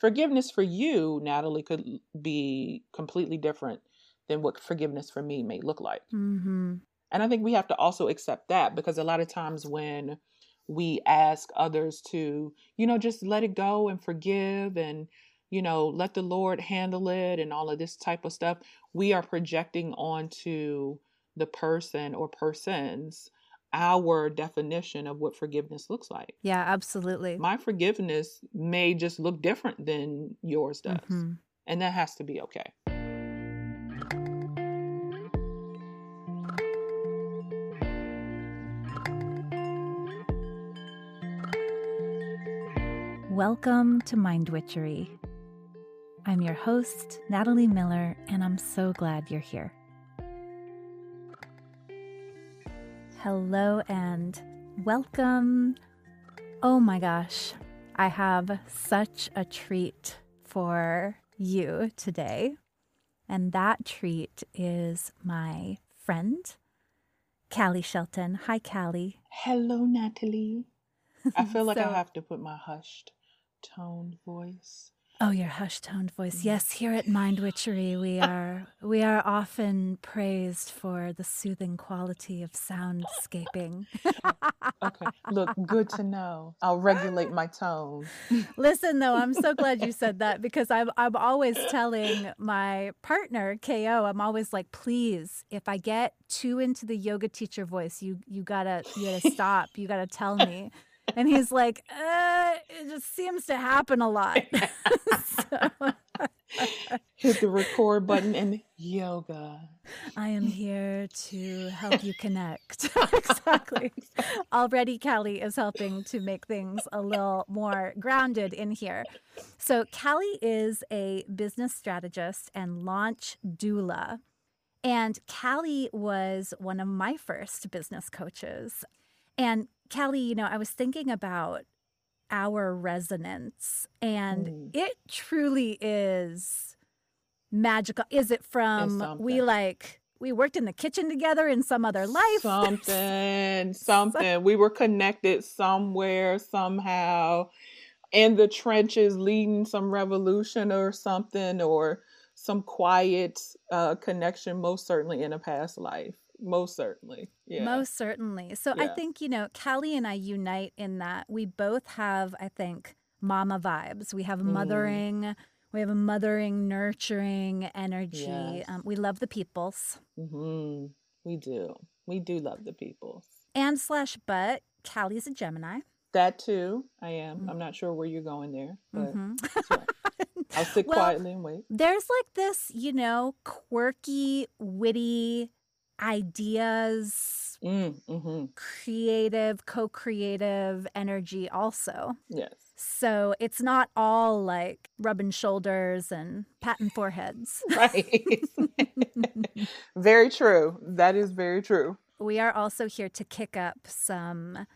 forgiveness for you, Natalie, could be completely different than what forgiveness for me may look like. Mm-hmm. And I think we have to also accept that because a lot of times when we ask others to, you know, just let it go and forgive and, you know, let the Lord handle it and all of this type of stuff, we are projecting onto the person or persons our definition of what forgiveness looks like. Yeah, absolutely. My forgiveness may just look different than yours does. Mhm. And that has to be okay. Welcome to Mind Witchery. I'm your host, Natalie Miller, and I'm so glad you're here. Hello and welcome. Oh my gosh, I have such a treat for you today. And that treat is my friend, Kali Shelton. Hi, Kali. Hello, Natalie. I feel like So- I have to put my hushed tone voice. Oh, your hushed toned voice. Mm. Yes, here at Mind Witchery, we are we are often praised for the soothing quality of soundscaping. Okay. Look, good to know. I'll regulate my tone. Listen, though, I'm so glad you said that because I'm I'm always telling my partner Ko, I'm always like, please, if I get too into the yoga teacher voice, you you gotta you gotta stop. You gotta tell me. And he's like, uh, it just seems to happen a lot. so, Hit the record button and yoga. I am here to help you connect. exactly. Already, Kali is helping to make things a little more grounded in here. So, Kali is a business strategist and launch doula. And Kali was one of my first business coaches. And Kali, you know, I was thinking about our resonance, and Mm. it truly is magical. Is it from we like we worked in the kitchen together in some other life? Something, something. We were connected somewhere, somehow, in the trenches, leading some revolution or something, or some quiet uh, connection, most certainly in a past life. Most certainly. Yeah. Most certainly. So I think, you know, Kali and I unite in that we both have, I think, mama vibes. We have Mm. mothering, we have a mothering, nurturing energy. Yes. Um, we love the peoples. hmm We do. We do love the people. And slash but, Kali's a Gemini. That too, I am. Mm. I'm not sure where you're going there, but Mhm. right. I'll sit Well, quietly and wait. There's like this, you know, quirky, witty ideas, Mm, hmm creative, co creative energy also. Yes. So it's not all like rubbing shoulders and patting foreheads. Right. very true. That is very true. we are also here to kick up some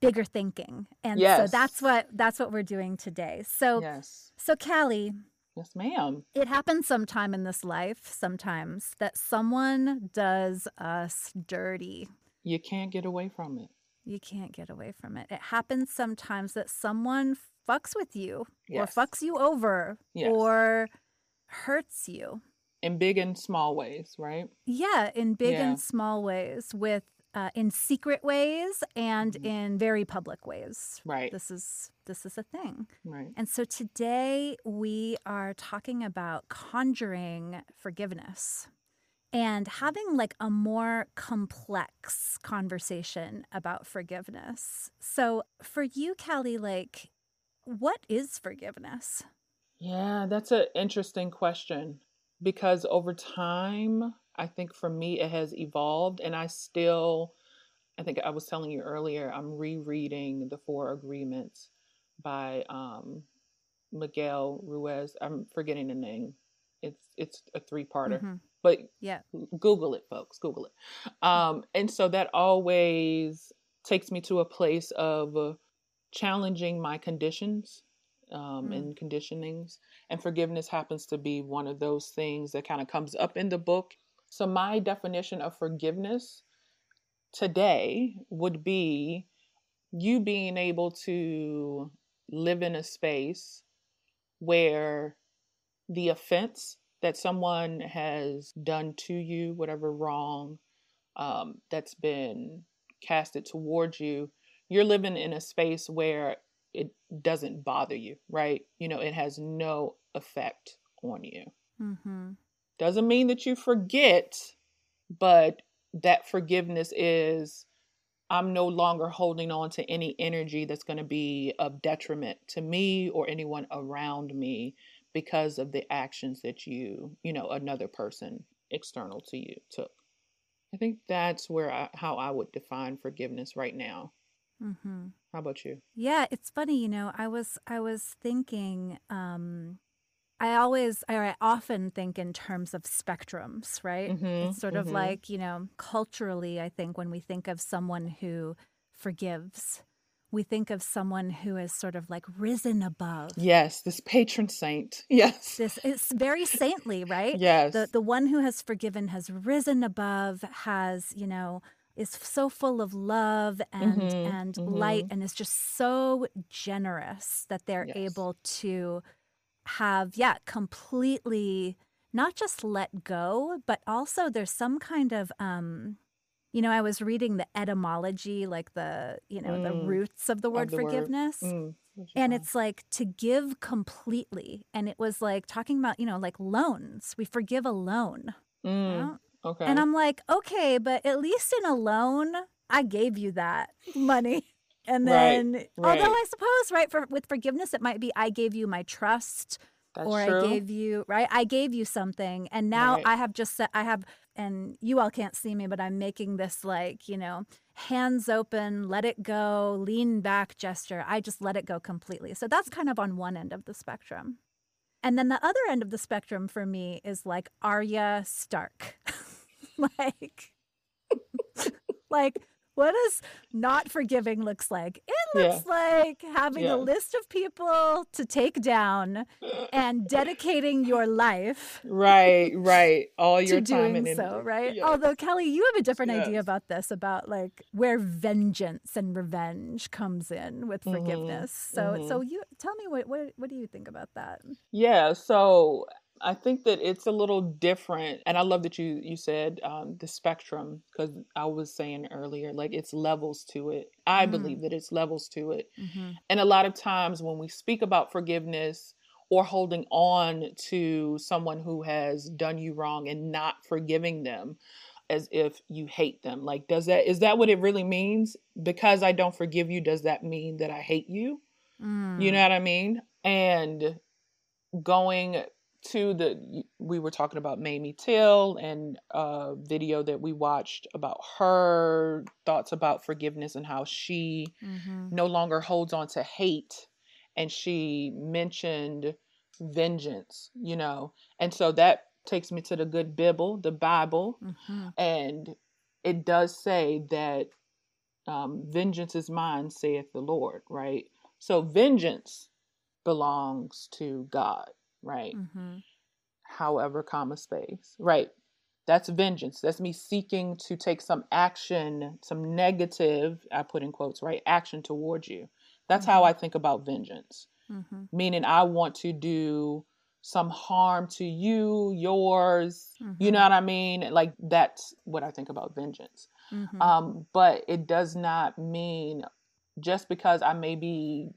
bigger thinking. And so that's what that's what we're doing today. So Yes. so Kali, Yes, ma'am. it happens sometime in this life, sometimes, that someone does us dirty. You can't get away from it. You can't get away from it. It happens sometimes that someone fucks with you Yes. or fucks you over Yes. or hurts you. In big and small ways, right? Yeah, in big Yeah. and small ways, with uh, in secret ways and Mhm. in very public ways. Right. This is this is a thing. Right. And so today we are talking about conjuring forgiveness and having like a more complex conversation about forgiveness. So for you, Kali, like what is forgiveness? Yeah, that's an interesting question because over time, I think for me, it has evolved, and I still, I think I was telling you earlier, I'm rereading the Four Agreements by um, Miguel Ruiz. I'm forgetting the name. It's it's a three parter, Mhm. but Yeah. Google it, folks. Google it. Um, and so that always takes me to a place of challenging my conditions um, Mm. and conditionings. And forgiveness happens to be one of those things that kind of comes up in the book. So, my definition of forgiveness today would be you being able to live in a space where the offense that someone has done to you, whatever wrong um, that's been casted towards you, you're living in a space where it doesn't bother you, right? You know, it has no effect on you. Mm-hmm. Doesn't mean that you forget, but that forgiveness is I'm no longer holding on to any energy that's going to be of detriment to me or anyone around me because of the actions that you, you know, another person external to you took. I think that's where I, how I would define forgiveness right now. Mm-hmm. How about you? Yeah, it's funny. You know, I was I was thinking. um I always, I often think in terms of spectrums, right? Mm-hmm, it's sort mm-hmm. of like, you know, culturally, I think when we think of someone who forgives, we think of someone who is sort of like risen above. Yes, this patron saint. Yes. This it's very saintly, right? Yes. The the one who has forgiven has risen above, has, you know, is so full of love and mm-hmm, and mm-hmm. light and is just so generous that they're yes. able to have yeah, completely not just let go, but also there's some kind of um you know, I was reading the etymology, like the, you know, mm. the roots of the word of the forgiveness. Word. Mm. And it's like to give completely. And it was like talking about, you know, like loans. We forgive a loan. Mm. You know? Okay. And I'm like, okay, but at least in a loan, I gave you that money. And then, right, right. although I suppose, right, for with forgiveness, it might be I gave you my trust, That's or true. I gave you, right, I gave you something, and now right. I have just said I have and you all can't see me, but I'm making this like, you know, hands open, let it go, lean back gesture. I just let it go completely. So that's kind of on one end of the spectrum. And then the other end of the spectrum for me is like Arya Stark. like like what does not forgiving looks like? It looks yeah. like having yeah. a list of people to take down and dedicating your life. Right, right. All your to time doing so, right? Yes. Although Kali, you have a different yes. idea about this, about like where vengeance and revenge comes in with mm-hmm. forgiveness. So mm-hmm. so you tell me what, what what do you think about that? Yeah, so I think that it's a little different, and I love that you you said um, the spectrum because I was saying earlier, like it's levels to it. I mm-hmm. believe that it's levels to it, mm-hmm. and a lot of times when we speak about forgiveness or holding on to someone who has done you wrong and not forgiving them as if you hate them like does that is that what it really means because i don't forgive you does that mean that i hate you mm. you know what i mean and going to the we were talking about Mamie Till and a video that we watched about her thoughts about forgiveness and how she mm-hmm. no longer holds on to hate and she mentioned vengeance, you know. And so that takes me to the good Bible, the Bible, mm-hmm. and it does say that um, vengeance is mine, saith the Lord, right? So vengeance belongs to God right? Mm-hmm. However, comma space, right? That's vengeance. That's me seeking to take some action, some negative, I put in quotes, right? Action towards you. That's mm-hmm. how I think about vengeance. Mm-hmm. Meaning, I want to do some harm to you, yours. You know mm-hmm. what I mean? Like, that's what I think about vengeance. Mm-hmm. Um, but it does not mean just because I may be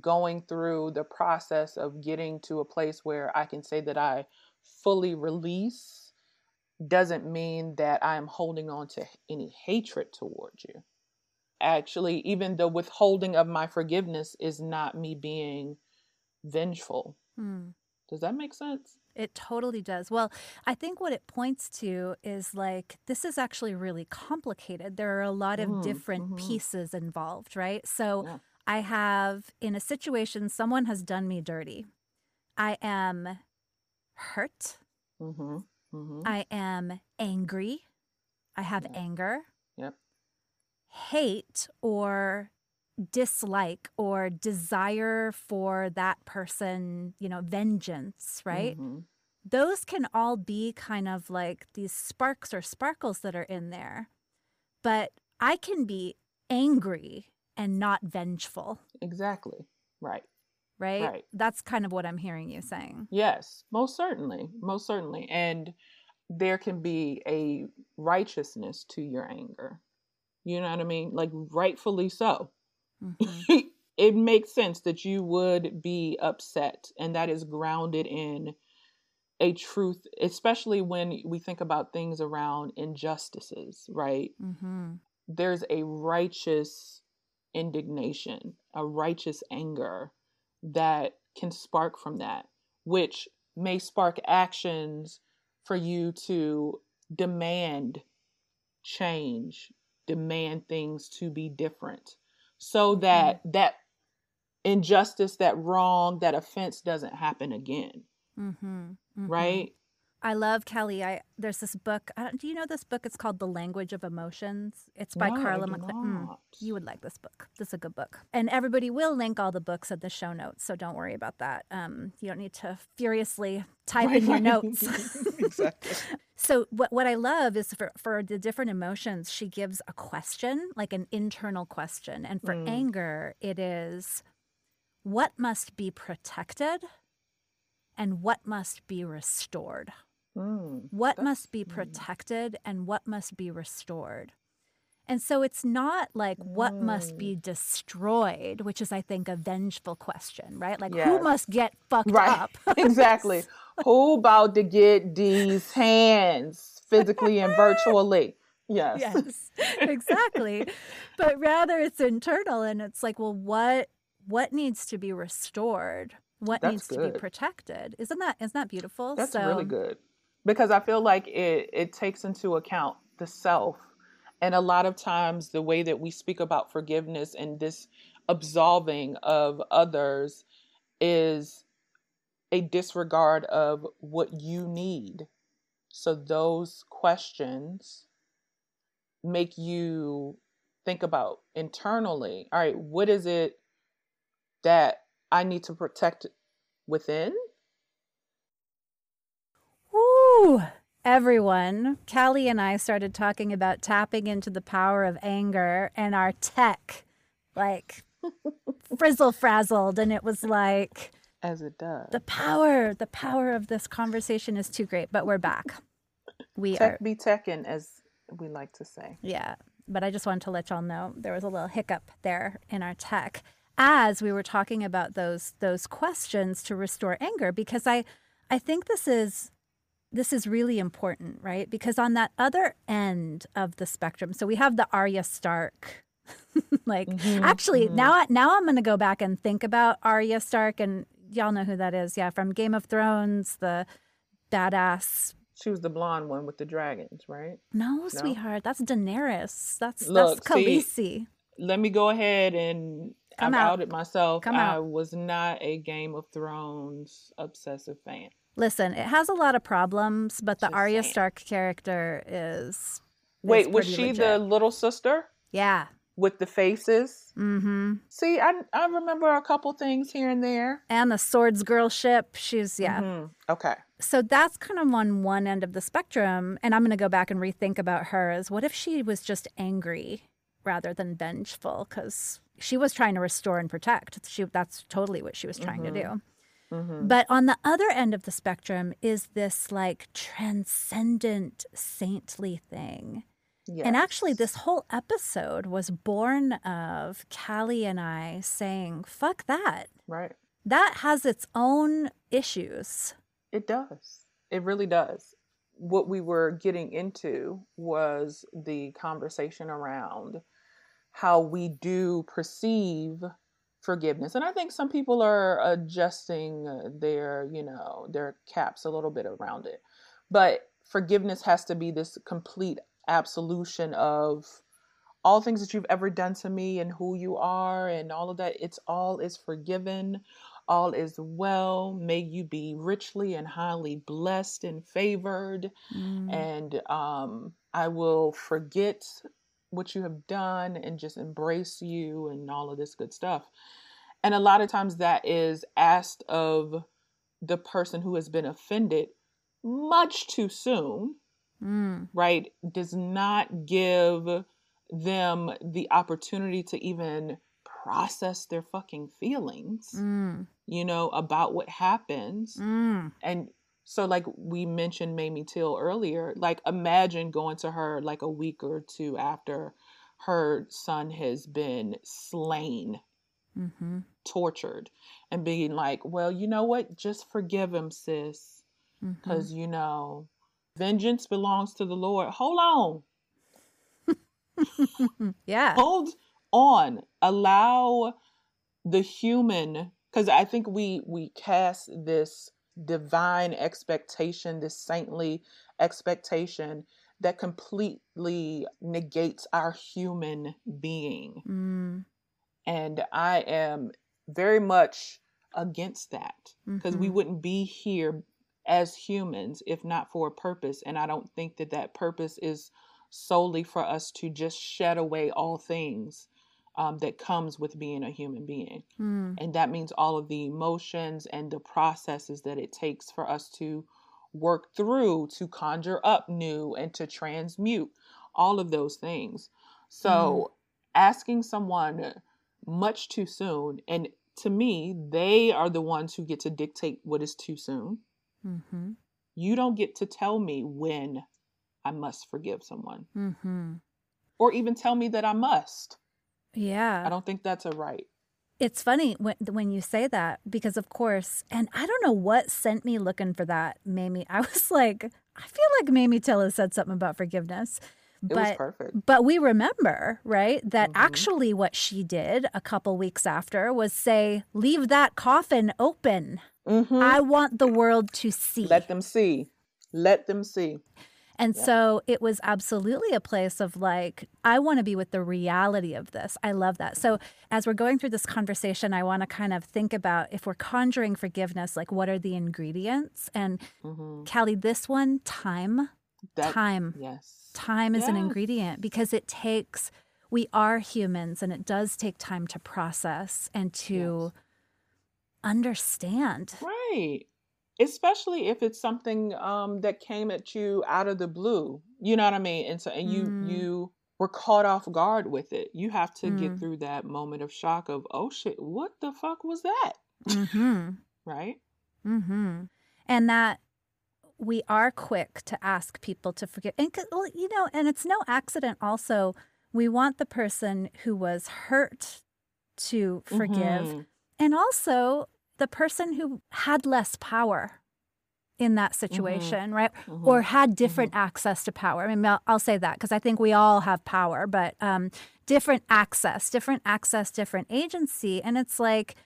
going through the process of getting to a place where I can say that I fully release doesn't mean that I am holding on to any hatred towards you. Actually, even the withholding of my forgiveness is not me being vengeful. Mm. Does that make sense? It totally does. Well, I think what it points to is like this is actually really complicated. There are a lot of mm, different mm-hmm. pieces involved, right? So, yeah I have, in a situation, someone has done me dirty. I am hurt. Mm-hmm. Mm-hmm. I am angry. I have yeah. anger. Yep. Hate or dislike or desire for that person, you know, vengeance, right? Mm-hmm. Those can all be kind of like these sparks or sparkles that are in there. But I can be angry and not vengeful. Exactly. Right. right? Right. That's kind of what I'm hearing you saying. Yes, most certainly. Most certainly. And there can be a righteousness to your anger. You know what I mean? Like rightfully so. hmm it makes sense that you would be upset and that is grounded in a truth especially when we think about things around injustices right hmm there's a righteous indignation a righteous anger that can spark from that which may spark actions for you to demand change demand things to be different so that that injustice that wrong that offense doesn't happen again. Mm-hmm. Right I love Kali. I there's this book. I don't, do you know this book? It's called The Language of Emotions. It's by No, Karla McLaren. not. you would like this book. This is a good book. And everybody will link all the books at the show notes, so don't worry about that. Um, you don't need to furiously type Right, in your notes. exactly So what what I love is for for the different emotions, she gives a question, like an internal question. And for Mm. anger, it is what must be protected and what must be restored. Mm, What must be mm. protected and what must be restored. And so it's not like what must Mm. be destroyed, which is I think a vengeful question, right? Like who must get fucked right. up? exactly. Who about to get these hands physically and virtually? Yes, yes. Exactly. But rather it's internal and it's like well what what needs to be restored? What That's needs to be protected? Isn't that isn't that beautiful? That's so really good because i feel like it it takes into account the self. And a lot of times the way that we speak about forgiveness and this absolving of others is a disregard of what you need. So those questions make you think about internally all right what is it that i need to protect within Woo! everyone Kali and i started talking about tapping into the power of anger and our tech like frizzle frazzled. And it was like as it does. the power the power of this conversation is too great but we're back. We tech are be teching as we like to say. Yeah, but I just wanted to let y'all know there was a little hiccup there in our tech as we were talking about those those questions to restore anger because I I think this is this is really important, right? Because on that other end of the spectrum, so we have the Arya Stark. like Mhm, actually mhm. now now I'm going to go back and think about Arya Stark and y'all know who that is. Yeah, from Game of Thrones, the badass she was the blonde one with the dragons right no, sweetheart, that's Daenerys. That's Look, that's Khaleesi. let me go ahead and Come I've out. outed myself. Come I out. was not a Game of Thrones obsessive fan. Listen, it has a lot of problems, but the Just Arya saying. Stark character is. Wait, is was she legit. the little sister Yeah. with the faces? Mm-hmm. See, I I remember a couple things here and there. And the Swords Girl ship. She's yeah. Mhm. Okay. So that's kind of on one end of the spectrum, and I'm going to go back and rethink about her. Is what if she was just angry rather than vengeful? Because she was trying to restore and protect. She that's totally what she was trying to do. Mhm. But on the other end of the spectrum is this like transcendent saintly thing. And actually, this whole episode was born of Kali and I saying, fuck that. right. That has its own issues. It does. It really does. What we were getting into was the conversation around how we do perceive forgiveness. And I think some people are adjusting uh, their, you know, their caps a little bit around it. But forgiveness has to be this complete absolution of all things that you've ever done to me and who you are and all of that. It's all is forgiven all is well. May you be richly and highly blessed and favored. Mm. And um, I will forget what you have done and just embrace you and all of this good stuff. And a lot of times that is asked of the person who has been offended much too soon, Mm. right? Does not give them the opportunity to even process their fucking feelings Mm. you know, about what happens. Mm. And so, like we mentioned Mamie Till earlier, like imagine going to her like a week or two after her son has been slain, Mm-hmm. tortured, and being like, well, you know what? Just forgive him, sis. Mm-hmm. Because, you know, vengeance belongs to the Lord. Hold on. yeah. hold on allow the human because i think we we cast this divine expectation this saintly expectation that completely negates our human being Mm. and i am very much against that because we Mhm. wouldn't be here as humans if not for a purpose and i don't think that that purpose is solely for us to just shed away all things um, that comes with being a human being Mm. and that means all of the emotions and the processes that it takes for us to work through to conjure up new and to transmute all of those things so asking someone much too soon and to me they are the ones who get to dictate what is too soon Mm-hmm. you don't get to tell me when i must forgive someone Mm-hmm. or even tell me that i must Yeah. i don't think that's a right It's funny when when you say that because of course, and I don't know what sent me looking for that, Mamie. I was like, I feel like Mamie Tilla said something about forgiveness. it was But perfect but we remember, right, that Mhm. actually what she did a couple weeks after was say, "Leave that coffin open. Mhm. I want the world to see." let them see let them see And Yeah. so it was absolutely a place of like, I want to be with the reality of this. I love that. So as we're going through this conversation, I want to kind of think about if we're conjuring forgiveness, like what are the ingredients? And hmm Kali, this one, time, that time, yes time is an ingredient because it takes, we are humans and it does take time to process and to understand. Right. Especially if it's something um that came at you out of the blue. You know what I mean? And so and you Mm. you were caught off guard with it. You have to Mm. get through that moment of shock of, "Oh shit, what the fuck was that?" mm-hmm. Right? mm-hmm. And that we are quick to ask people to forgive. and well, you know, and it's no accident also, we want the person who was hurt to forgive. Mhm. And also the person who had less power in that Mm-hmm. situation, right? Mhm. Or had different access to power. I mean, I'll, I'll say that because I think we all have power, but um, different access, different access, different agency. And it's like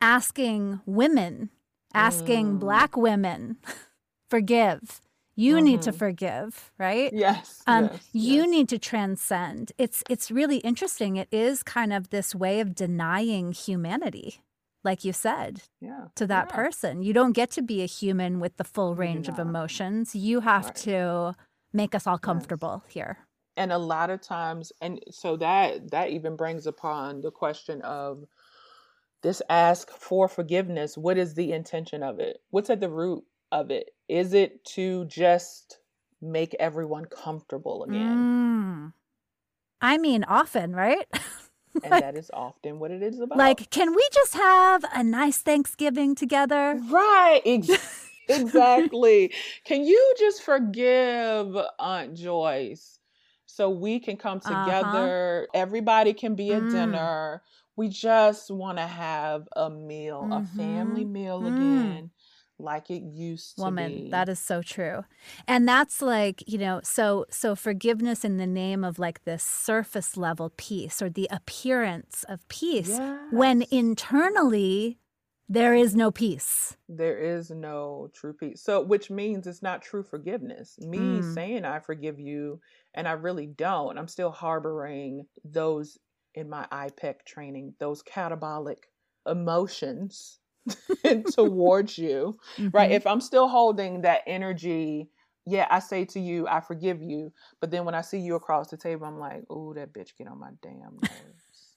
asking women, asking Mm. Black women, forgive. You need to Mhm. forgive, right? Yes. Um, yes, you yes. need to transcend. It's it's really interesting. It is kind of this way of denying humanity, like you said, yeah. to that yeah. person. You don't get to be a human with the full range of emotions. You have Right. to make us all Yes. comfortable here. and a lot of times and so that that even brings upon the question of this ask for forgiveness what is the intention of it what's at the root of it is it to just make everyone comfortable again Mm. I mean, often, right? and like, that is often what it is about like, can we just have a nice Thanksgiving together? right ex- exactly can you just forgive aunt joyce so we can come Uh-huh. together everybody can be at Mm. dinner we just want to have a meal a family Mhm. meal Mm. again like it used to woman be. that is so true. And that's like you know so so forgiveness in the name of like this surface level peace or the appearance of peace when internally there is no peace. There is no true peace. So which means it's not true forgiveness. Me Mm. saying i forgive you and i really don't i'm still harboring those in my iPEC training those catabolic emotions towards you right? Mhm. if i'm still holding that energy yeah i say to you i forgive you but then when i see you across the table i'm like oh that bitch get on my damn nerves.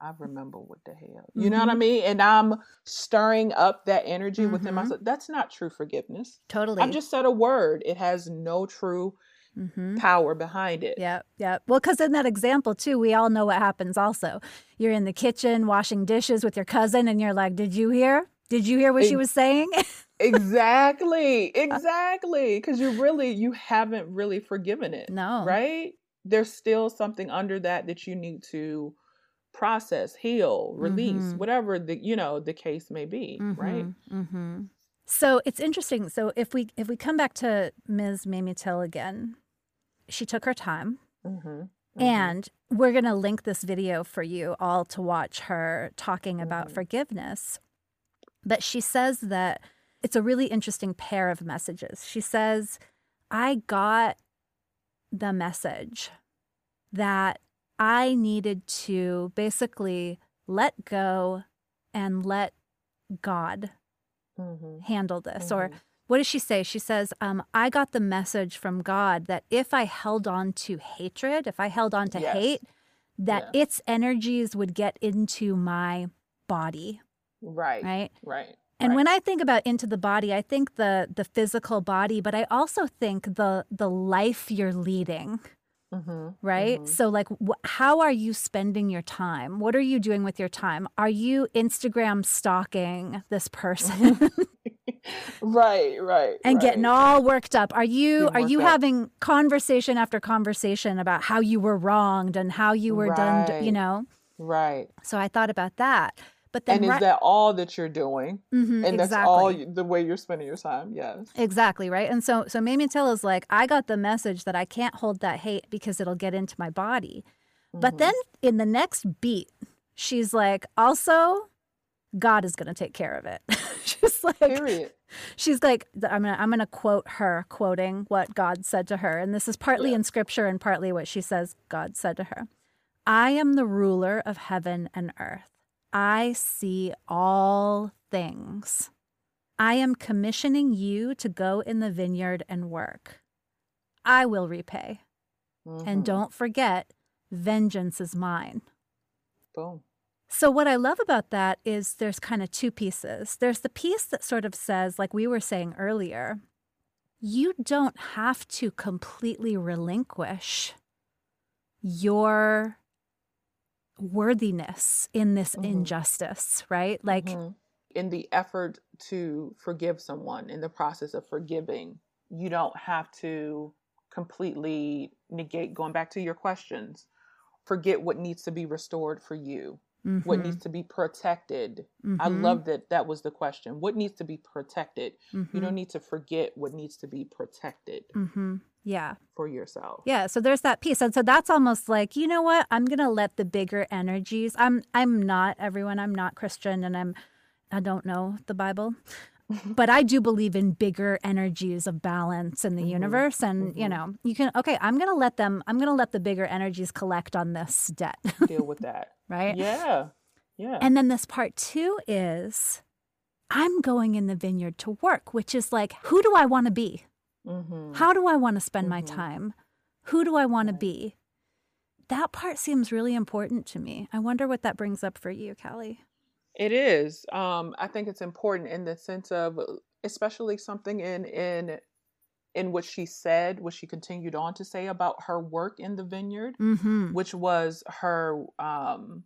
I remember what the hell. You know what i Mhm. mean? And i'm stirring up that energy within Mhm. myself. That's not true forgiveness. Totally. i've just said a word. It has no true Mm-hmm. power behind it. Yeah, yeah. Well, because in that example too, we all know what happens. Also, you're in the kitchen washing dishes with your cousin, and you're like, "Did you hear? Did you hear what she was saying?" exactly, exactly. Because you really you haven't really forgiven it. No, right? There's still something under that that you need to process, heal, release, Mhm. whatever the you know the case may be. Right? Mm-hmm. So it's interesting. So if we if we come back to Ms. Mamie Till again, she took her time. Mm-hmm. And we're going to link this video for you all to watch her talking about Mhm. forgiveness. But she says that it's a really interesting pair of messages. She says, I got the message that I needed to basically let go and let God Mm-hmm. handle this. Or what does she say? She says, um, I got the message from God that if I held on to hatred, if I held on to Yes. hate, that Yeah. its energies would get into my body, right, right? right. And right. when I think about into the body, I think the the physical body, but I also think the the life you're leading, mm-hmm. right? Mhm. So like wh- how are you spending your time? What are you doing with your time? Are you Instagram stalking this person? right, right, and getting all worked up. Are you are you up. having conversation after conversation about how you were wronged and how you were done, you know? right. So I thought about that. But then And is that all that you're doing? Mhm, And that's all you, the way you're spending your time. Yes. Exactly, right? And so so Mamie Till is like, I got the message that I can't hold that hate because it'll get into my body. But Mhm. then in the next beat, she's like, also God is going to take care of it. she's like Period. she's like i'm gonna i'm gonna quote her quoting what god said to her and this is partly Yeah. in scripture and partly what she says god said to her i am the ruler of heaven and earth i see all things i am commissioning you to go in the vineyard and work i will repay and Mhm. don't forget vengeance is mine Boom. so, what I love about that is there's kind of two pieces. There's the piece that sort of says, like we were saying earlier, you don't have to completely relinquish your worthiness in this Mhm. injustice, right? Like, Mhm. in the effort to forgive someone, in the process of forgiving, you don't have to completely negate, going back to your questions, forget what needs to be restored for you, what mhm, needs to be protected. I mhm, love that that was the question. What needs to be protected? You don't need to forget what needs to be protected mhm. Yeah. for yourself. Yeah, so there's that piece. And so that's almost like, you know what? I'm going to let the bigger energies. I'm I'm not everyone. I'm not Christian and I'm I don't know the Bible. But I do believe in bigger energies of balance in the Mhm, universe and, you mhm. know, you can okay, I'm going to let them I'm going to let the bigger energies collect on this debt, Deal with that. right? Yeah. Yeah. And then this part 2 is I'm going in the vineyard to work, which is like who do I want to be? Mhm. How do I want to spend my Mhm. time? Who do I want to be? That part seems really important to me. I wonder what that brings up for you, Kali. It is. Um, I think it's important in the sense of, especially something in in in what she said, what she continued on to say about her work in the vineyard, Mm-hmm. which was her um,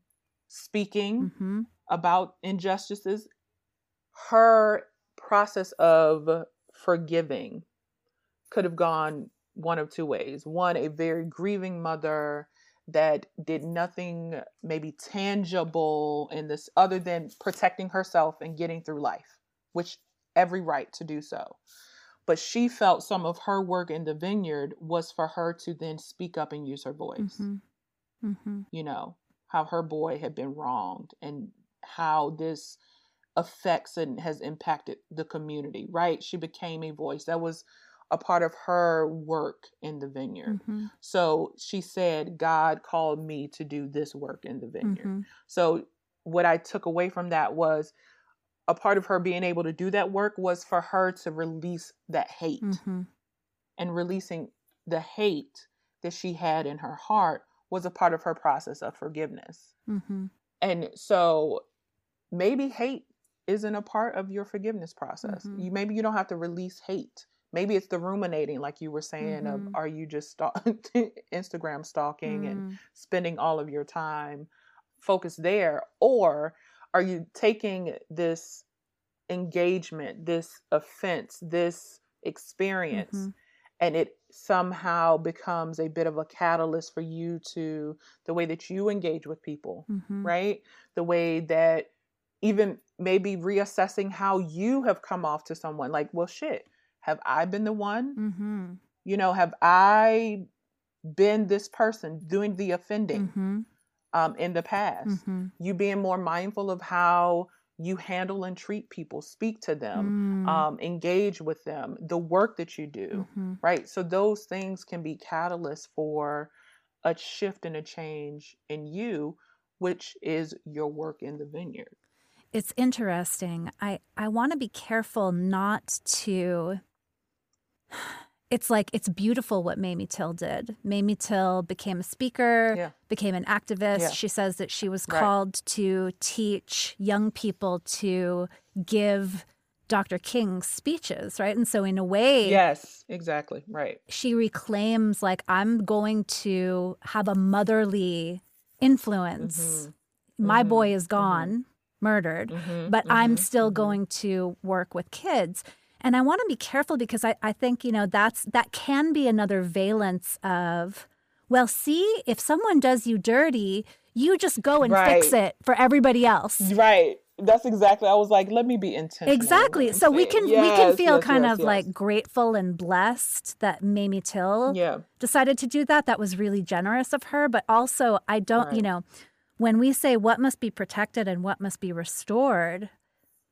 speaking Mm-hmm. about injustices. Her process of forgiving could have gone one of two ways. One, a very grieving mother that did nothing maybe tangible in this other than protecting herself and getting through life, which every right to do so. But she felt some of her work in the vineyard was for her to then speak up and use her voice Mm-hmm. Mm-hmm. you know, how her boy had been wronged and how this affects and has impacted the community, right? She became a voice. That was a part of her work in the vineyard. Mm-hmm. So she said, God called me to do this work in the vineyard. Mm-hmm. So what I took away from that was a part of her being able to do that work was for her to release that hate Mm-hmm. and releasing the hate that she had in her heart was a part of her process of forgiveness. Mm-hmm. And so maybe hate isn't a part of your forgiveness process. Mhm. You maybe you don't have to release hate. Maybe it's the ruminating like you were saying Mhm. of are you just stalk- instagram stalking and Mm. spending all of your time focused there or are you taking this engagement this offense this experience Mhm. and it somehow becomes a bit of a catalyst for you to the way that you engage with people Mhm. right the way that even maybe reassessing how you have come off to someone like well shit have i been the one Mhm. you know have i been this person doing the offending Mhm. um, in the past Mhm. you being more mindful of how you handle and treat people speak to them Mm. um, engage with them the work that you do Mhm. right so those things can be catalysts for a shift and a change in you which is your work in the vineyard It's interesting. I I want to be careful not to it's like it's beautiful what Mamie Till did. Mamie Till became a speaker, Yeah. became an activist. Yeah. She says that she was Right. called to teach young people to give Dr. King speeches, right? And so in a way, yes exactly right she reclaims like I'm going to have a motherly influence. My Mhm. boy is Mhm. gone, murdered Mhm, but I'm mhm, still mhm. going to work with kids. And I want to be careful because I, I think, you know, that's that can be another valence of, well, see, if someone does you dirty, you just go and fix it for everybody else. right that's exactly i was like let me be intentional Exactly. So we saying. can we can feel yes, kind yes, of yes. like grateful and blessed that Mamie Till yeah decided to do that. That was really generous of her. But also, I don't, you know, when we say what must be protected and what must be restored,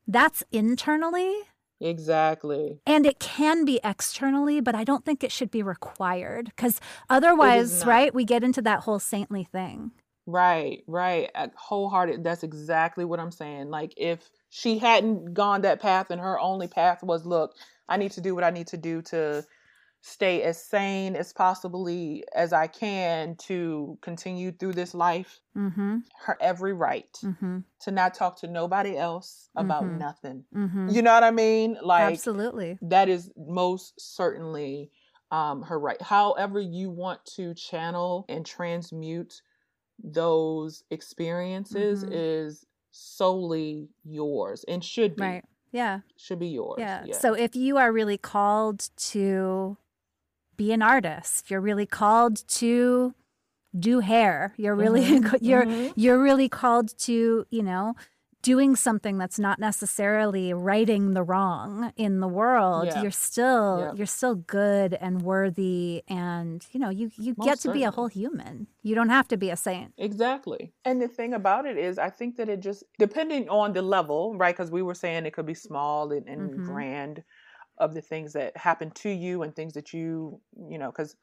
that's internally exactly and it can be externally, but I don't think it should be required because otherwise, right, we get into that whole saintly thing. Right, right. Wholehearted. That's exactly what I'm saying. Like, if she hadn't gone that path and her only path was, look, I need to do what I need to do to stay as sane as possibly as I can to continue through this life, Mm-hmm. her every right Mm-hmm. to not talk to nobody else about Mhm. nothing. Mm-hmm. You know what I mean? Like, Absolutely. that is most certainly um, her right. However, you want to channel and transmute those experiences Mhm. is solely yours and should be Right. Yeah. should be yours. Yeah. So if you are really called to be an artist, you're really called to do hair. You're really Mhm, you're mhm. you're really called to, you know, doing something that's not necessarily righting the wrong in the world. Yeah. You're still Yeah. you're still good and worthy and, you know, you you get Most to be a whole human. You don't have to be a saint. Exactly. And the thing about it is, I think that it just, depending on the level, right? Because we were saying it could be small and, and Mhm. grand of the things that happen to you and things that you, you know, because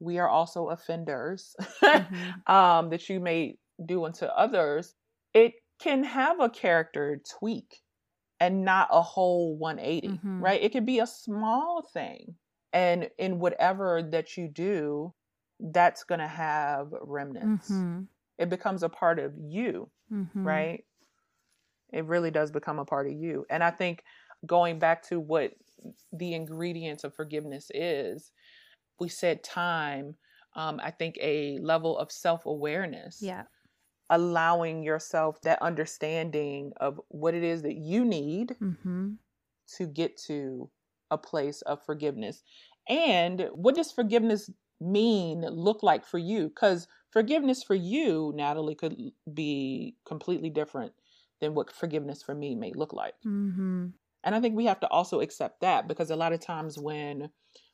we are also offenders Mhm. um, that you may do unto others. It can have a character tweak and not a whole 180, Mhm. right? It could be a small thing. And in whatever that you do, that's going to have remnants Mhm. it becomes a part of you, Mhm. right? It really does become a part of you. And I think going back to what the ingredients of forgiveness is, we said time. Um, I think a level of self awareness, Yeah. allowing yourself that understanding of what it is that you need Mhm. to get to a place of forgiveness. And what does forgiveness mean, look like for you? Because forgiveness for you, Natalie, could be completely different than what forgiveness for me may look like. Mhm. And I think we have to also accept that because a lot of times when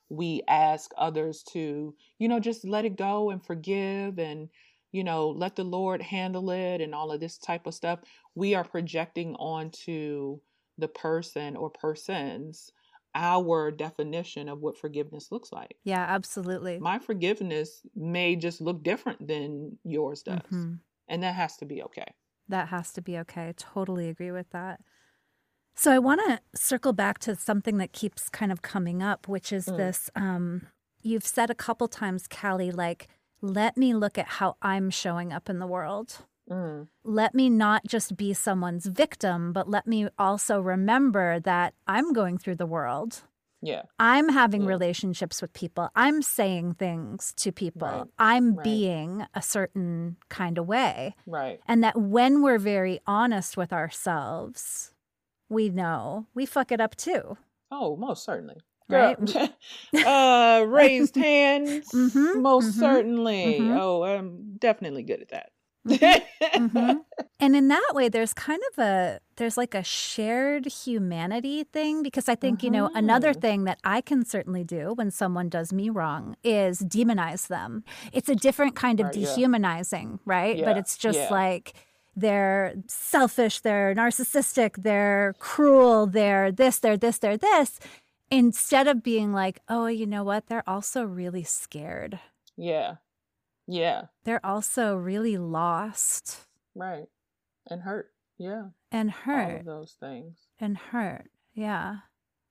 we ask others to, you know, just let it go and forgive and, you know, let the Lord handle it and all of this type of stuff, we are projecting onto the person or persons our definition of what forgiveness looks like. Yeah, absolutely. My forgiveness may just look different than yours does. Mhm. And that has to be okay. That has to be okay. I totally agree with that. So I want to circle back to something that keeps kind of coming up, which is Mm. this um you've said a couple times, Kali, like, let me look at how I'm showing up in the world. Mm, Let me not just be someone's victim, but let me also remember that I'm going through the world Yeah. I'm having Yeah. relationships with people. I'm saying things to people. Right. I'm Right. being a certain kind of way. Right. And that when we're very honest with ourselves, we know we fuck it up too. Oh, most certainly. Right? Uh, raised hands. Mhm, Most mhm, certainly. mhm. Oh, I'm definitely good at that. Mhm. And in that way, there's kind of a, there's like a shared humanity thing because I think, you know, another Mhm. thing that I can certainly do when someone does me wrong is demonize them. It's a different kind of Right, yeah. dehumanizing, right? But it's just yeah. like, they're selfish, they're narcissistic, they're cruel, they're this, they're this, they're this. Instead of being like, oh, you know what? They're also really scared. yeah. Yeah. They're also really lost Right. And hurt. Yeah. and All hurt of those things. and hurt. Yeah.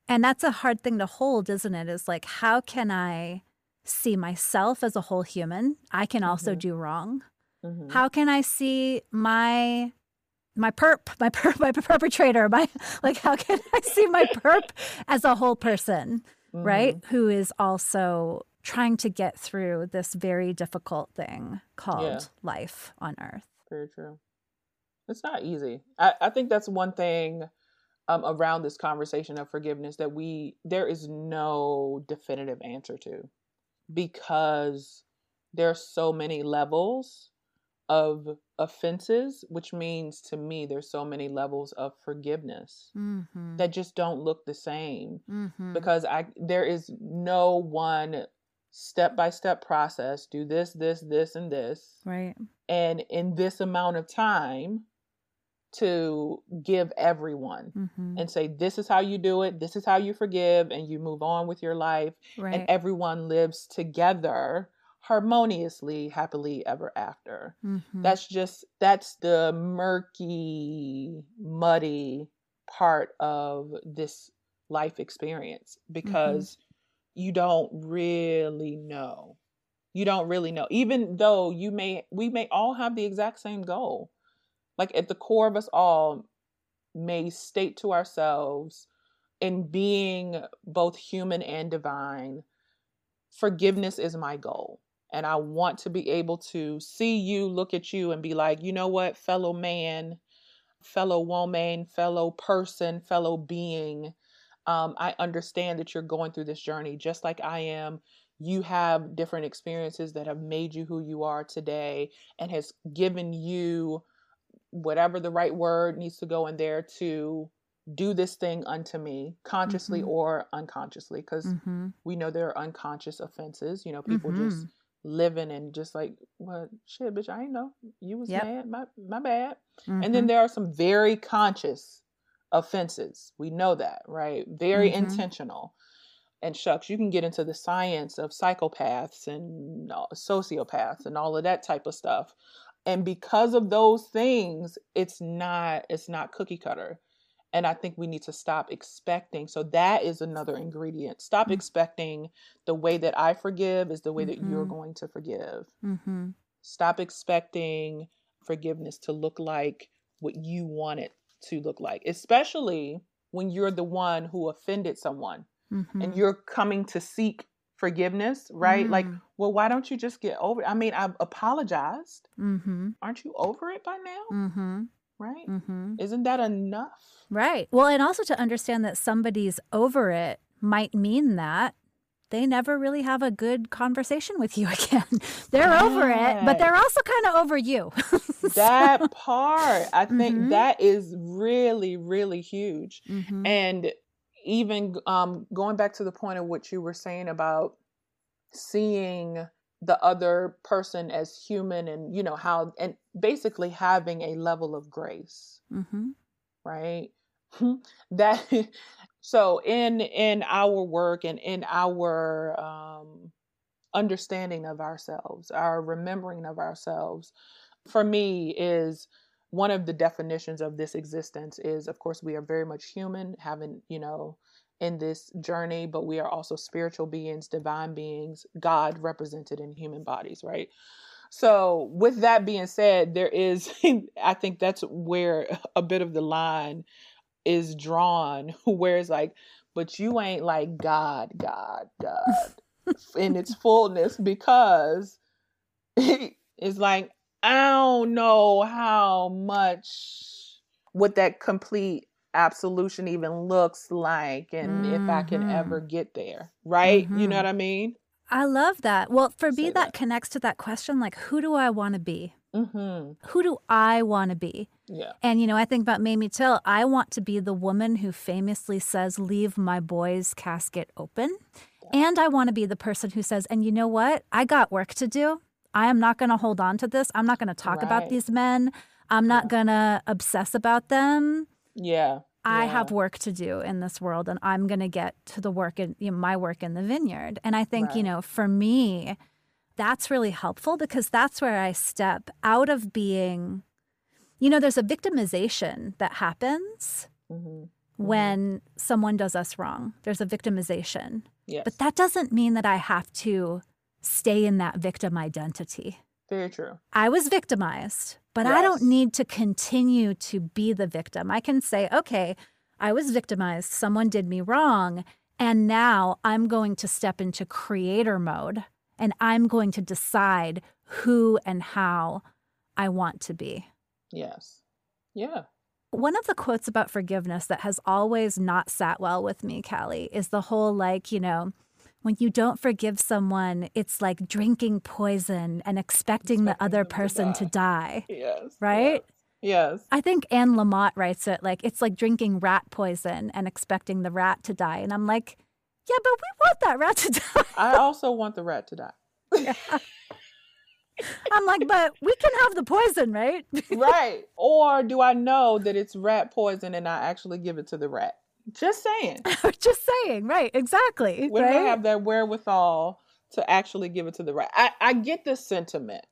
And that's a hard thing to hold, isn't it? Is like, how can I see myself as a whole human? I can also Mhm. do wrong. Mhm. How can I see my my perp, my perp, my perpetrator, my like how can I see my perp as a whole person, right? Mhm. Who is also trying to get through this very difficult thing called life on earth. Very true. It's not easy. I, I think that's one thing um, around this conversation of forgiveness that we there is no definitive answer to because there's so many levels of offenses, which means to me there's so many levels of forgiveness Mm-hmm. that just don't look the same mm-hmm. because I there is no one step by step process. Do this, this, this, and this right. and in this amount of time to give everyone Mm-hmm. and say this is how you do it this is how you forgive and you move on with your life Right. and everyone lives together harmoniously happily ever after. Mhm. that's just that's the murky muddy part of this life experience because you don't really know. You don't really know. Even though you may we may all have the exact same goal. Like at the core of us all may state to ourselves in being both human and divine forgiveness is my goal and i want to be able to see you look at you and be like you know what fellow man fellow woman fellow person fellow being um, i understand that you're going through this journey just like i am you have different experiences that have made you who you are today and has given you whatever the right word needs to go in there to do this thing unto me consciously Mhm. or unconsciously because Mhm. we know there are unconscious offenses you know people just Mhm. Living and just like well shit bitch i ain't know. You was Yep. mad. My, my bad. And then Mhm. there are some very conscious offenses. We know that right? Very Mhm. intentional and shucks. You can get into the science of psychopaths and uh, sociopaths and all of that type of stuff. And because of those things it's not it's not cookie cutter and i think we need to stop expecting so that is another ingredient stop Mm. expecting the way that i forgive is the way that you're Mhm. going to forgive Mm-hmm. stop expecting forgiveness to look like what you want it to look like especially when you're the one who offended someone and you're coming to seek forgiveness right like Mm. well why don't you just get over it i mean i've apologized Mhm. aren't you over it by now. Right Mm-hmm. isn't that enough Right. Well, and also to understand that somebody's over it might mean that they never really have a good conversation with you again. they're over it, but they're also kind of over you. that part i think Mhm. that is really really huge Mhm. and even um, going back to the point of what you were saying about seeing the other person as human and you know how and basically having a level of grace mm-hmm. right that so in in our work and in our um understanding of ourselves our remembering of ourselves for me is one of the definitions of this existence is of course we are very much human having you know in this journey but we are also spiritual beings divine beings god represented in human bodies right? So with that being said there is i think that's where a bit of the line is drawn where it's like but you ain't like God, God, God in its fullness because it's like I don't know how much what that complete absolution even looks like and if I can ever Mm-hmm. get there. Right? You know Mm-hmm. what I mean? I love that. Well, for me, that that. connects to that question like, who do I want to be? Mm-hmm. Who do I want to be? Yeah. And, you know, I think about Mamie Till. I want to be the woman who famously says, Leave my boy's casket open. And I want to be the person who says, And you know what? I got work to do. I am not going to hold on to this. I'm not going to talk about these men. I'm not going to obsess about them. Yeah. I Yeah. have work to do in this world and I'm going to get to the work in you know, my work in the vineyard. And I think, you know, for me, that's really helpful because that's where I step out of being, you know, there's a victimization that happens Mm-hmm. when someone does us wrong. There's a victimization. Yes. But that doesn't mean that I have to stay in that victim identity. Very true. I was victimized, but I don't need to continue to be the victim. I can say, okay, I was victimized, someone did me wrong, and now I'm going to step into creator mode and I'm going to decide who and how I want to be. Yes. Yeah. One of the quotes about forgiveness that has always not sat well with me, Kali, is the whole like, you know, when you don't forgive someone, it's like drinking poison and expecting the other them to person to die. Yes. Right? Yes. I think Anne Lamott writes it like it's like drinking rat poison and expecting the rat to die. And I'm like, yeah, but we want that rat to die. I also want the rat to die. I'm like, but we can have the poison, right? right. Or do I know that it's rat poison and I actually give it to the rat? Just saying. Just saying, right? Exactly. When right? Have that wherewithal to actually give it to the right. I, I get the sentiment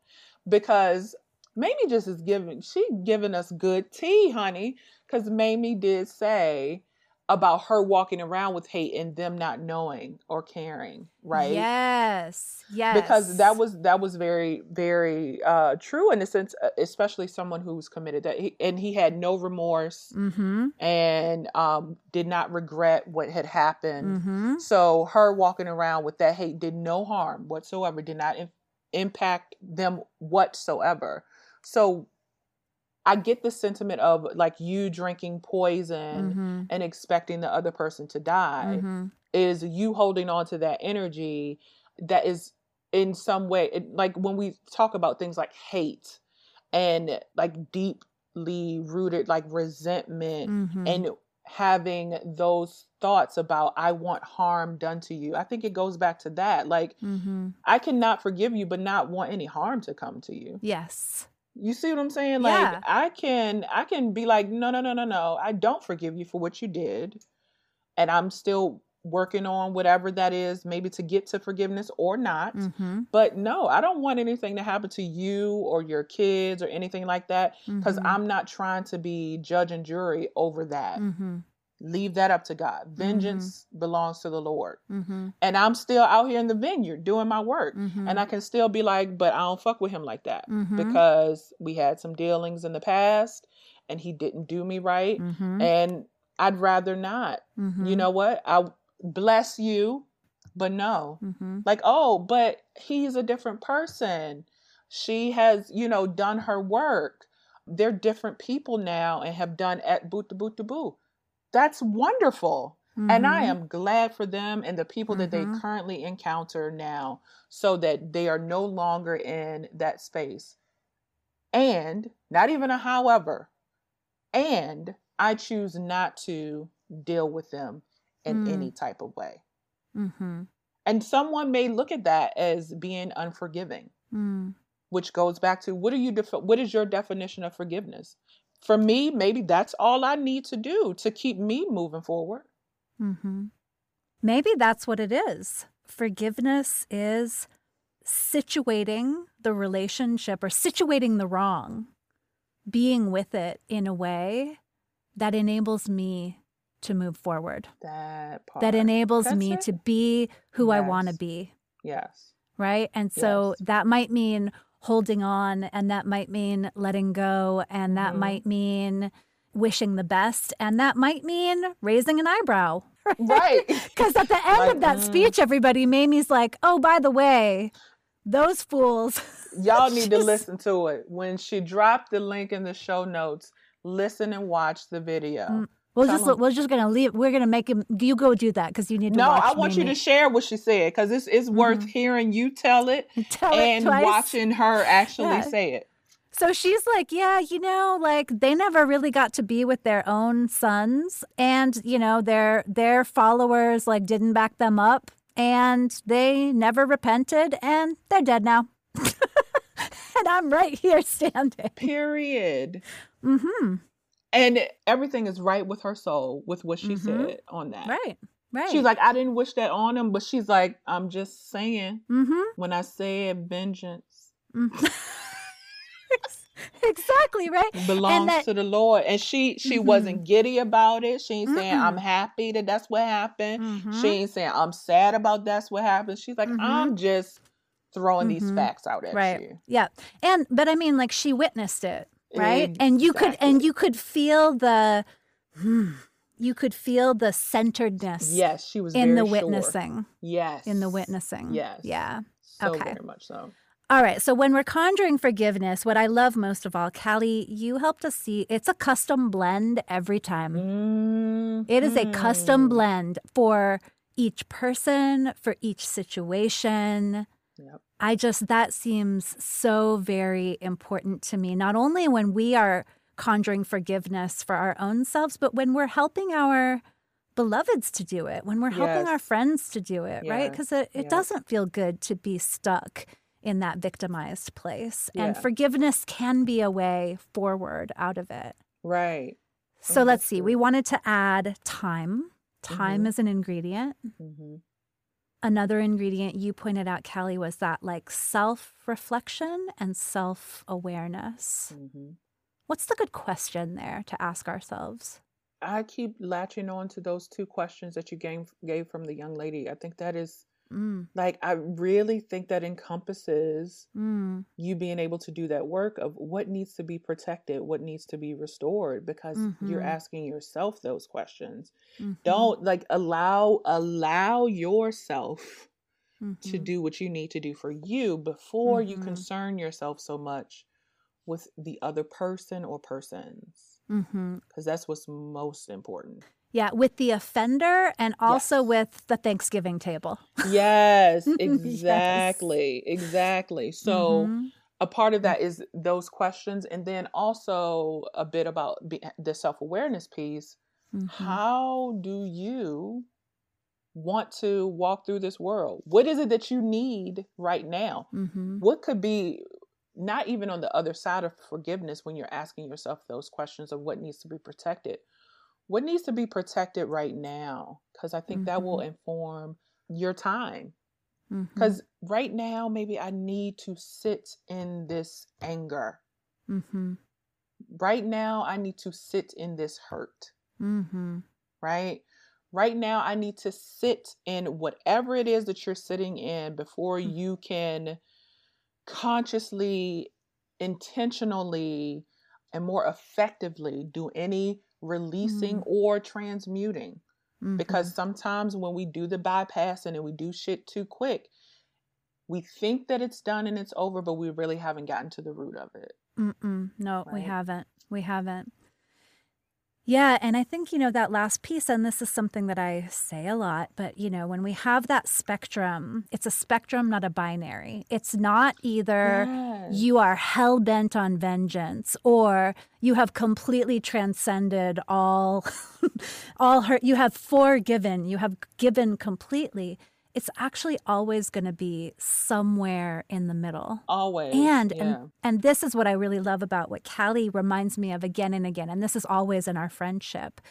because Mamie just is giving she giving us good tea, honey. Because Mamie did say about her walking around with hate and them not knowing or caring, right? Yes. Yes. because that was that was very very uh true in a sense uh, especially someone who's committed that he, and he had no remorse Mm-hmm. and um did not regret what had happened Mm-hmm. so her walking around with that hate did no harm whatsoever did not in- impact them whatsoever so i get the sentiment of like you drinking poison Mm-hmm. and expecting the other person to die Mm-hmm. is you holding on to that energy that is in some way it, like when we talk about things like hate and like deeply rooted like resentment Mm-hmm. and having those thoughts about i want harm done to you i think it goes back to that like mm-hmm. i cannot forgive you but not want any harm to come to you Yes. You see what i'm saying Yeah. like i can i can be like no no no no no i don't forgive you for what you did and i'm still working on whatever that is maybe to get to forgiveness or not Mm-hmm. but no i don't want anything to happen to you or your kids or anything like that because Mhm. i'm not trying to be judge and jury over that Mm-hmm. Leave that up to god vengeance belongs to the lord Mm-hmm. and i'm still out here in the vineyard doing my work Mm-hmm. and i can still be like but i don't fuck with him like that Mhm. because we had some dealings in the past and he didn't do me right Mm-hmm. and i'd rather not Mm-hmm. you know what i bless you but no Mm-hmm. like oh but he's a different person she has you know done her work they're different people now and have done at boot to boot to boo that's wonderful and i Mhm. am glad for them and the people that they Mhm. currently encounter now so that they are no longer in that space and not even a however and i choose not to deal with them in Mm. any type of way Mm-hmm. and someone may look at that as being unforgiving, Mm. which goes back to what are you what is your definition of forgiveness? For me, maybe that's all I need to do to keep me moving forward. Mm-hmm. Maybe that's what it is. Forgiveness is situating the relationship or situating the wrong, being with it in a way that enables me to move forward, That part. that enables That's me it. to be who I want to be. Yes. Right. And so Yes. that might mean holding on, and that might mean letting go, and that Mhm. might mean, wishing the best. And that might mean raising an eyebrow. Right. Because at the end Like, of that mm. speech, everybody, Mamie's like, oh, by the way, those fools. Y'all need to listen to it. When she dropped the link in the show notes, listen and watch the video. Mm, We'll Tell just we're just gonna leave. We're gonna make him. You go do that because you need to. No, I want you to share what she said because it's it's worth Mhm. hearing you tell it Tell and twice. watching her actually Yeah. say it. So she's like, yeah, you know, like they never really got to be with their own sons, and you know, their their followers like didn't back them up, and they never repented, and they're dead now. and I'm right here standing. Period. Mm-hmm. And everything is right with her soul with what she Mhm. said on that. Right. Right. She's like, I didn't wish that on him, but she's like, I'm just saying mm-hmm. when I said vengeance exactly right. belongs that- to the Lord. And she she Mhm. wasn't giddy about it. She ain't saying I'm happy that that's what happened. Mhm. She ain't saying I'm sad about that's what happened. She's like, Mhm. I'm just throwing these facts out at Right. you. Yeah. And but I mean like she witnessed it, right? And you could and you could feel the hmm, you could feel the centeredness Yes, she was in the very sure. witnessing. Yes. In the witnessing. Yes. Yeah. So Okay. very much so. All right. So when we're conjuring forgiveness, what I love most of all, Kali, you helped us see it's a custom blend every time. It is a custom Mhm. blend for each person, for each situation. Yep. I just, that seems so very important to me, not only when we are conjuring forgiveness for our own selves, but when we're helping our beloveds to do it, when we're helping our friends to do it, right? Because it, it Yes. doesn't feel good to be stuck in that victimized place. And forgiveness can be a way forward out of it. Right. So Oh, let's see. good. We wanted to add time. Time Mhm. is an ingredient. hmm Another ingredient you pointed out, Kali, was that like self reflection and self awareness. hmm What's the good question there to ask ourselves? I keep latching on to those two questions that you gave gave from the young lady. I think that is Mm, like I really think that encompasses mm, you being able to do that work of what needs to be protected, what needs to be restored because you're Mhm. asking yourself those questions. mhm, Don't like allow allow yourself to mhm. do what you need to do for you before you Mhm. concern yourself so much with the other person or persons because that's what's most important. Yeah, with the offender and also Yes. with the Thanksgiving table. Yes, Yes. exactly. Exactly. So Mhm. a part of that is those questions and then also a bit about be- the self-awareness piece. Mhm. How do you want to walk through this world? What is it that you need right now? Mhm. What could be not even on the other side of forgiveness when you're asking yourself those questions of what needs to be protected? What needs to be protected right now? Because I think that will inform your time. Because right now, maybe I need to sit in this anger. Mhm. Right now, I need to sit in this hurt. Mhm. Right? Right now, I need to sit in whatever it is that you're sitting in before Mm. you can consciously, intentionally, and more effectively do any releasing Mm. or transmuting. Mhm. because sometimes when we do the bypassing and we do shit too quick we think that it's done and it's over but we really haven't gotten to the root of it Mm-mm. No, we haven't. We haven't. Yeah, and I think, you know, that last piece, and this is something that I say a lot, but, you know, when we have that spectrum, it's a spectrum, not a binary. It's not either Yes. you are hell bent on vengeance or you have completely transcended all all hurt you have forgiven you have given completely it's actually always going to be somewhere in the middle always and yeah. and and this is what I really love about what Kali reminds me of again and again, and this is always in our friendship.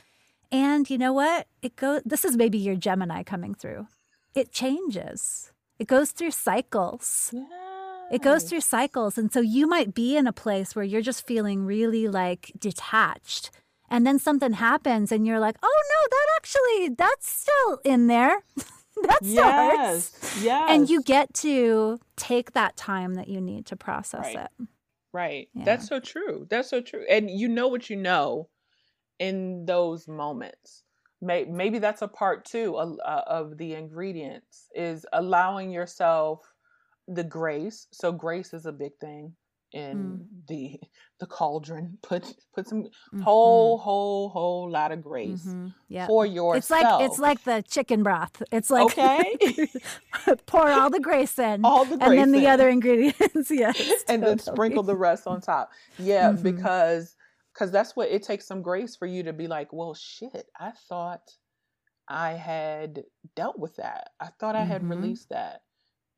And you know what? It go. This is maybe your Gemini coming through. It changes. It goes through cycles. Yeah. It goes through cycles, and so you might be in a place where you're just feeling really like detached, and then something happens, and you're like, "Oh no, that actually that's still in there. that still hurts." yes and you get to take that time that you need to process Right. it. right Yeah. that's so true that's so true and you know what you know in those moments. Maybe that's a part two uh, of the ingredients is allowing yourself the grace. So grace is a big thing in mm. the the cauldron. Put put some mm-hmm. whole whole whole lot of grace mm-hmm. yep. for yourself. It's like it's like the chicken broth. It's like okay, pour all the grace in, all the grace and then in. the other ingredients. yes, and totally. then sprinkle the rest on top. Yeah, mm-hmm. because because that's what it takes some grace for you to be like, well, shit, I thought I had dealt with that. I thought I had mm-hmm. released that.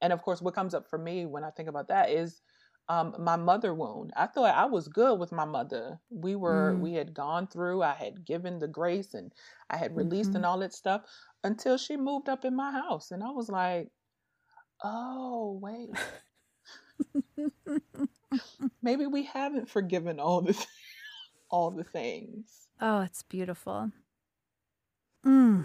And of course, what comes up for me when I think about that is um, my mother wound. I thought I was good with my mother. We were, mm. we had gone through, I had given the grace and I had released mm-hmm. and all that stuff until she moved up in my house. And I was like, oh, wait. Maybe we haven't forgiven all the all the things. Oh, it's beautiful. Mm.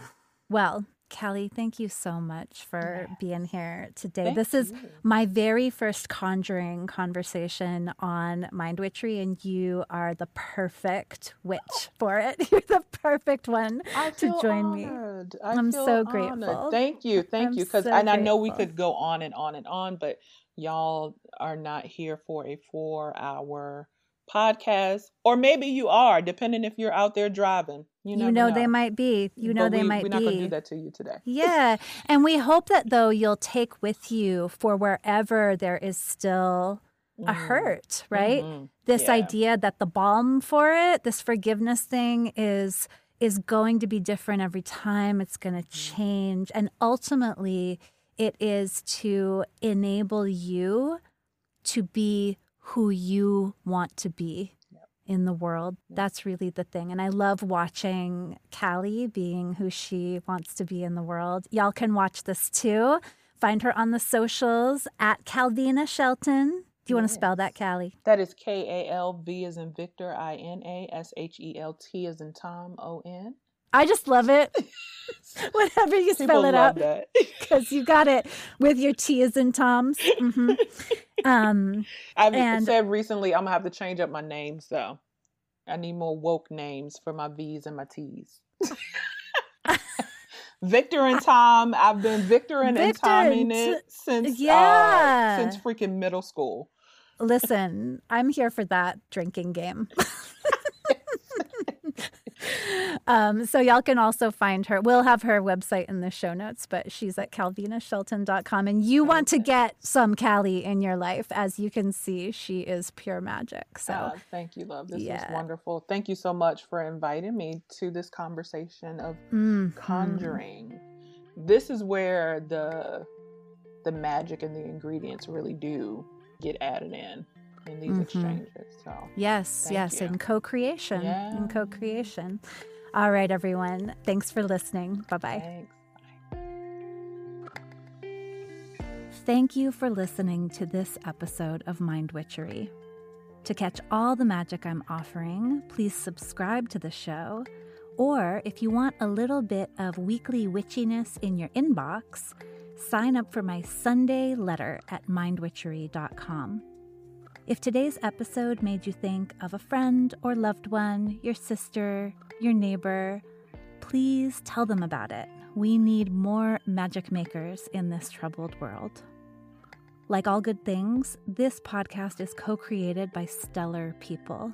Well, Kali, thank you so much for yes. being here today. Thank this is you. my very first conjuring conversation on Mind Witchery, and you are the perfect witch oh. for it. You're the perfect one to join honored. me. I am so honored. grateful. Thank you. Thank I'm you. Because so and I know we could go on and on and on, but y'all are not here for a four hour podcast, or maybe you are, depending if you're out there driving. You, you know, they might be. You know but they we, might we're be. not going to do that to you today. yeah, and we hope that though you'll take with you for wherever there is still a Mm-hmm. hurt, right? Mm-hmm. This Yeah. idea that the balm for it, this forgiveness thing is is going to be different every time. It's going to Mm-hmm. change and ultimately it is to enable you to be who you want to be in the world. That's really the thing. And I love watching Kali being who she wants to be in the world. Y'all can watch this too. Find her on the socials at Kalvina Shelton. Do you want to spell that, Kali? That is K A L V as in Victor, I N A S H E L T as in Tom, O N. I just love it. Whenever you spell People it out, because you got it with your T's and Tom's. hmm Um, I've And- said recently I'm gonna have to change up my names though. I need more woke names for my V's and my T's. Victor and Tom. I've been Victor and, Victor Toming and it since yeah. uh, since freaking middle school. listen, I'm here for that drinking game. Um, so y'all can also find her. We'll have her website in the show notes, but she's at kalvinashelton.com. And you want to get some Kali in your life. As you can see, she is pure magic. So Uh, thank you, love. This yeah. is wonderful. Thank you so much for inviting me to this conversation of mhm. conjuring. This is where the the magic and the ingredients really do get added in in these Mhm. exchanges. So Yes, yes, you. in co creation. Yeah. In co creation. All right, everyone. Thanks for listening. Bye bye. Thank you for listening to this episode of Mind Witchery. To catch all the magic I'm offering, please subscribe to the show. Or if you want a little bit of weekly witchiness in your inbox, sign up for my Sunday letter at mindwitchery.com. If today's episode made you think of a friend or loved one, your sister, your neighbor, please tell them about it. We need more magic makers in this troubled world. Like all good things, this podcast is co created by stellar people.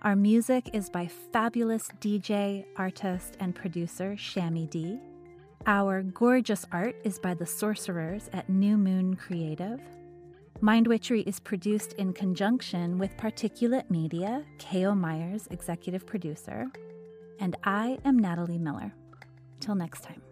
Our music is by fabulous DJ, artist, and producer Shammy D. Our gorgeous art is by the sorcerers at New Moon Creative. Mind Witchery is produced in conjunction with Particulate Media, K.O. Myers, executive producer. And I am Natalie Miller. Till next time.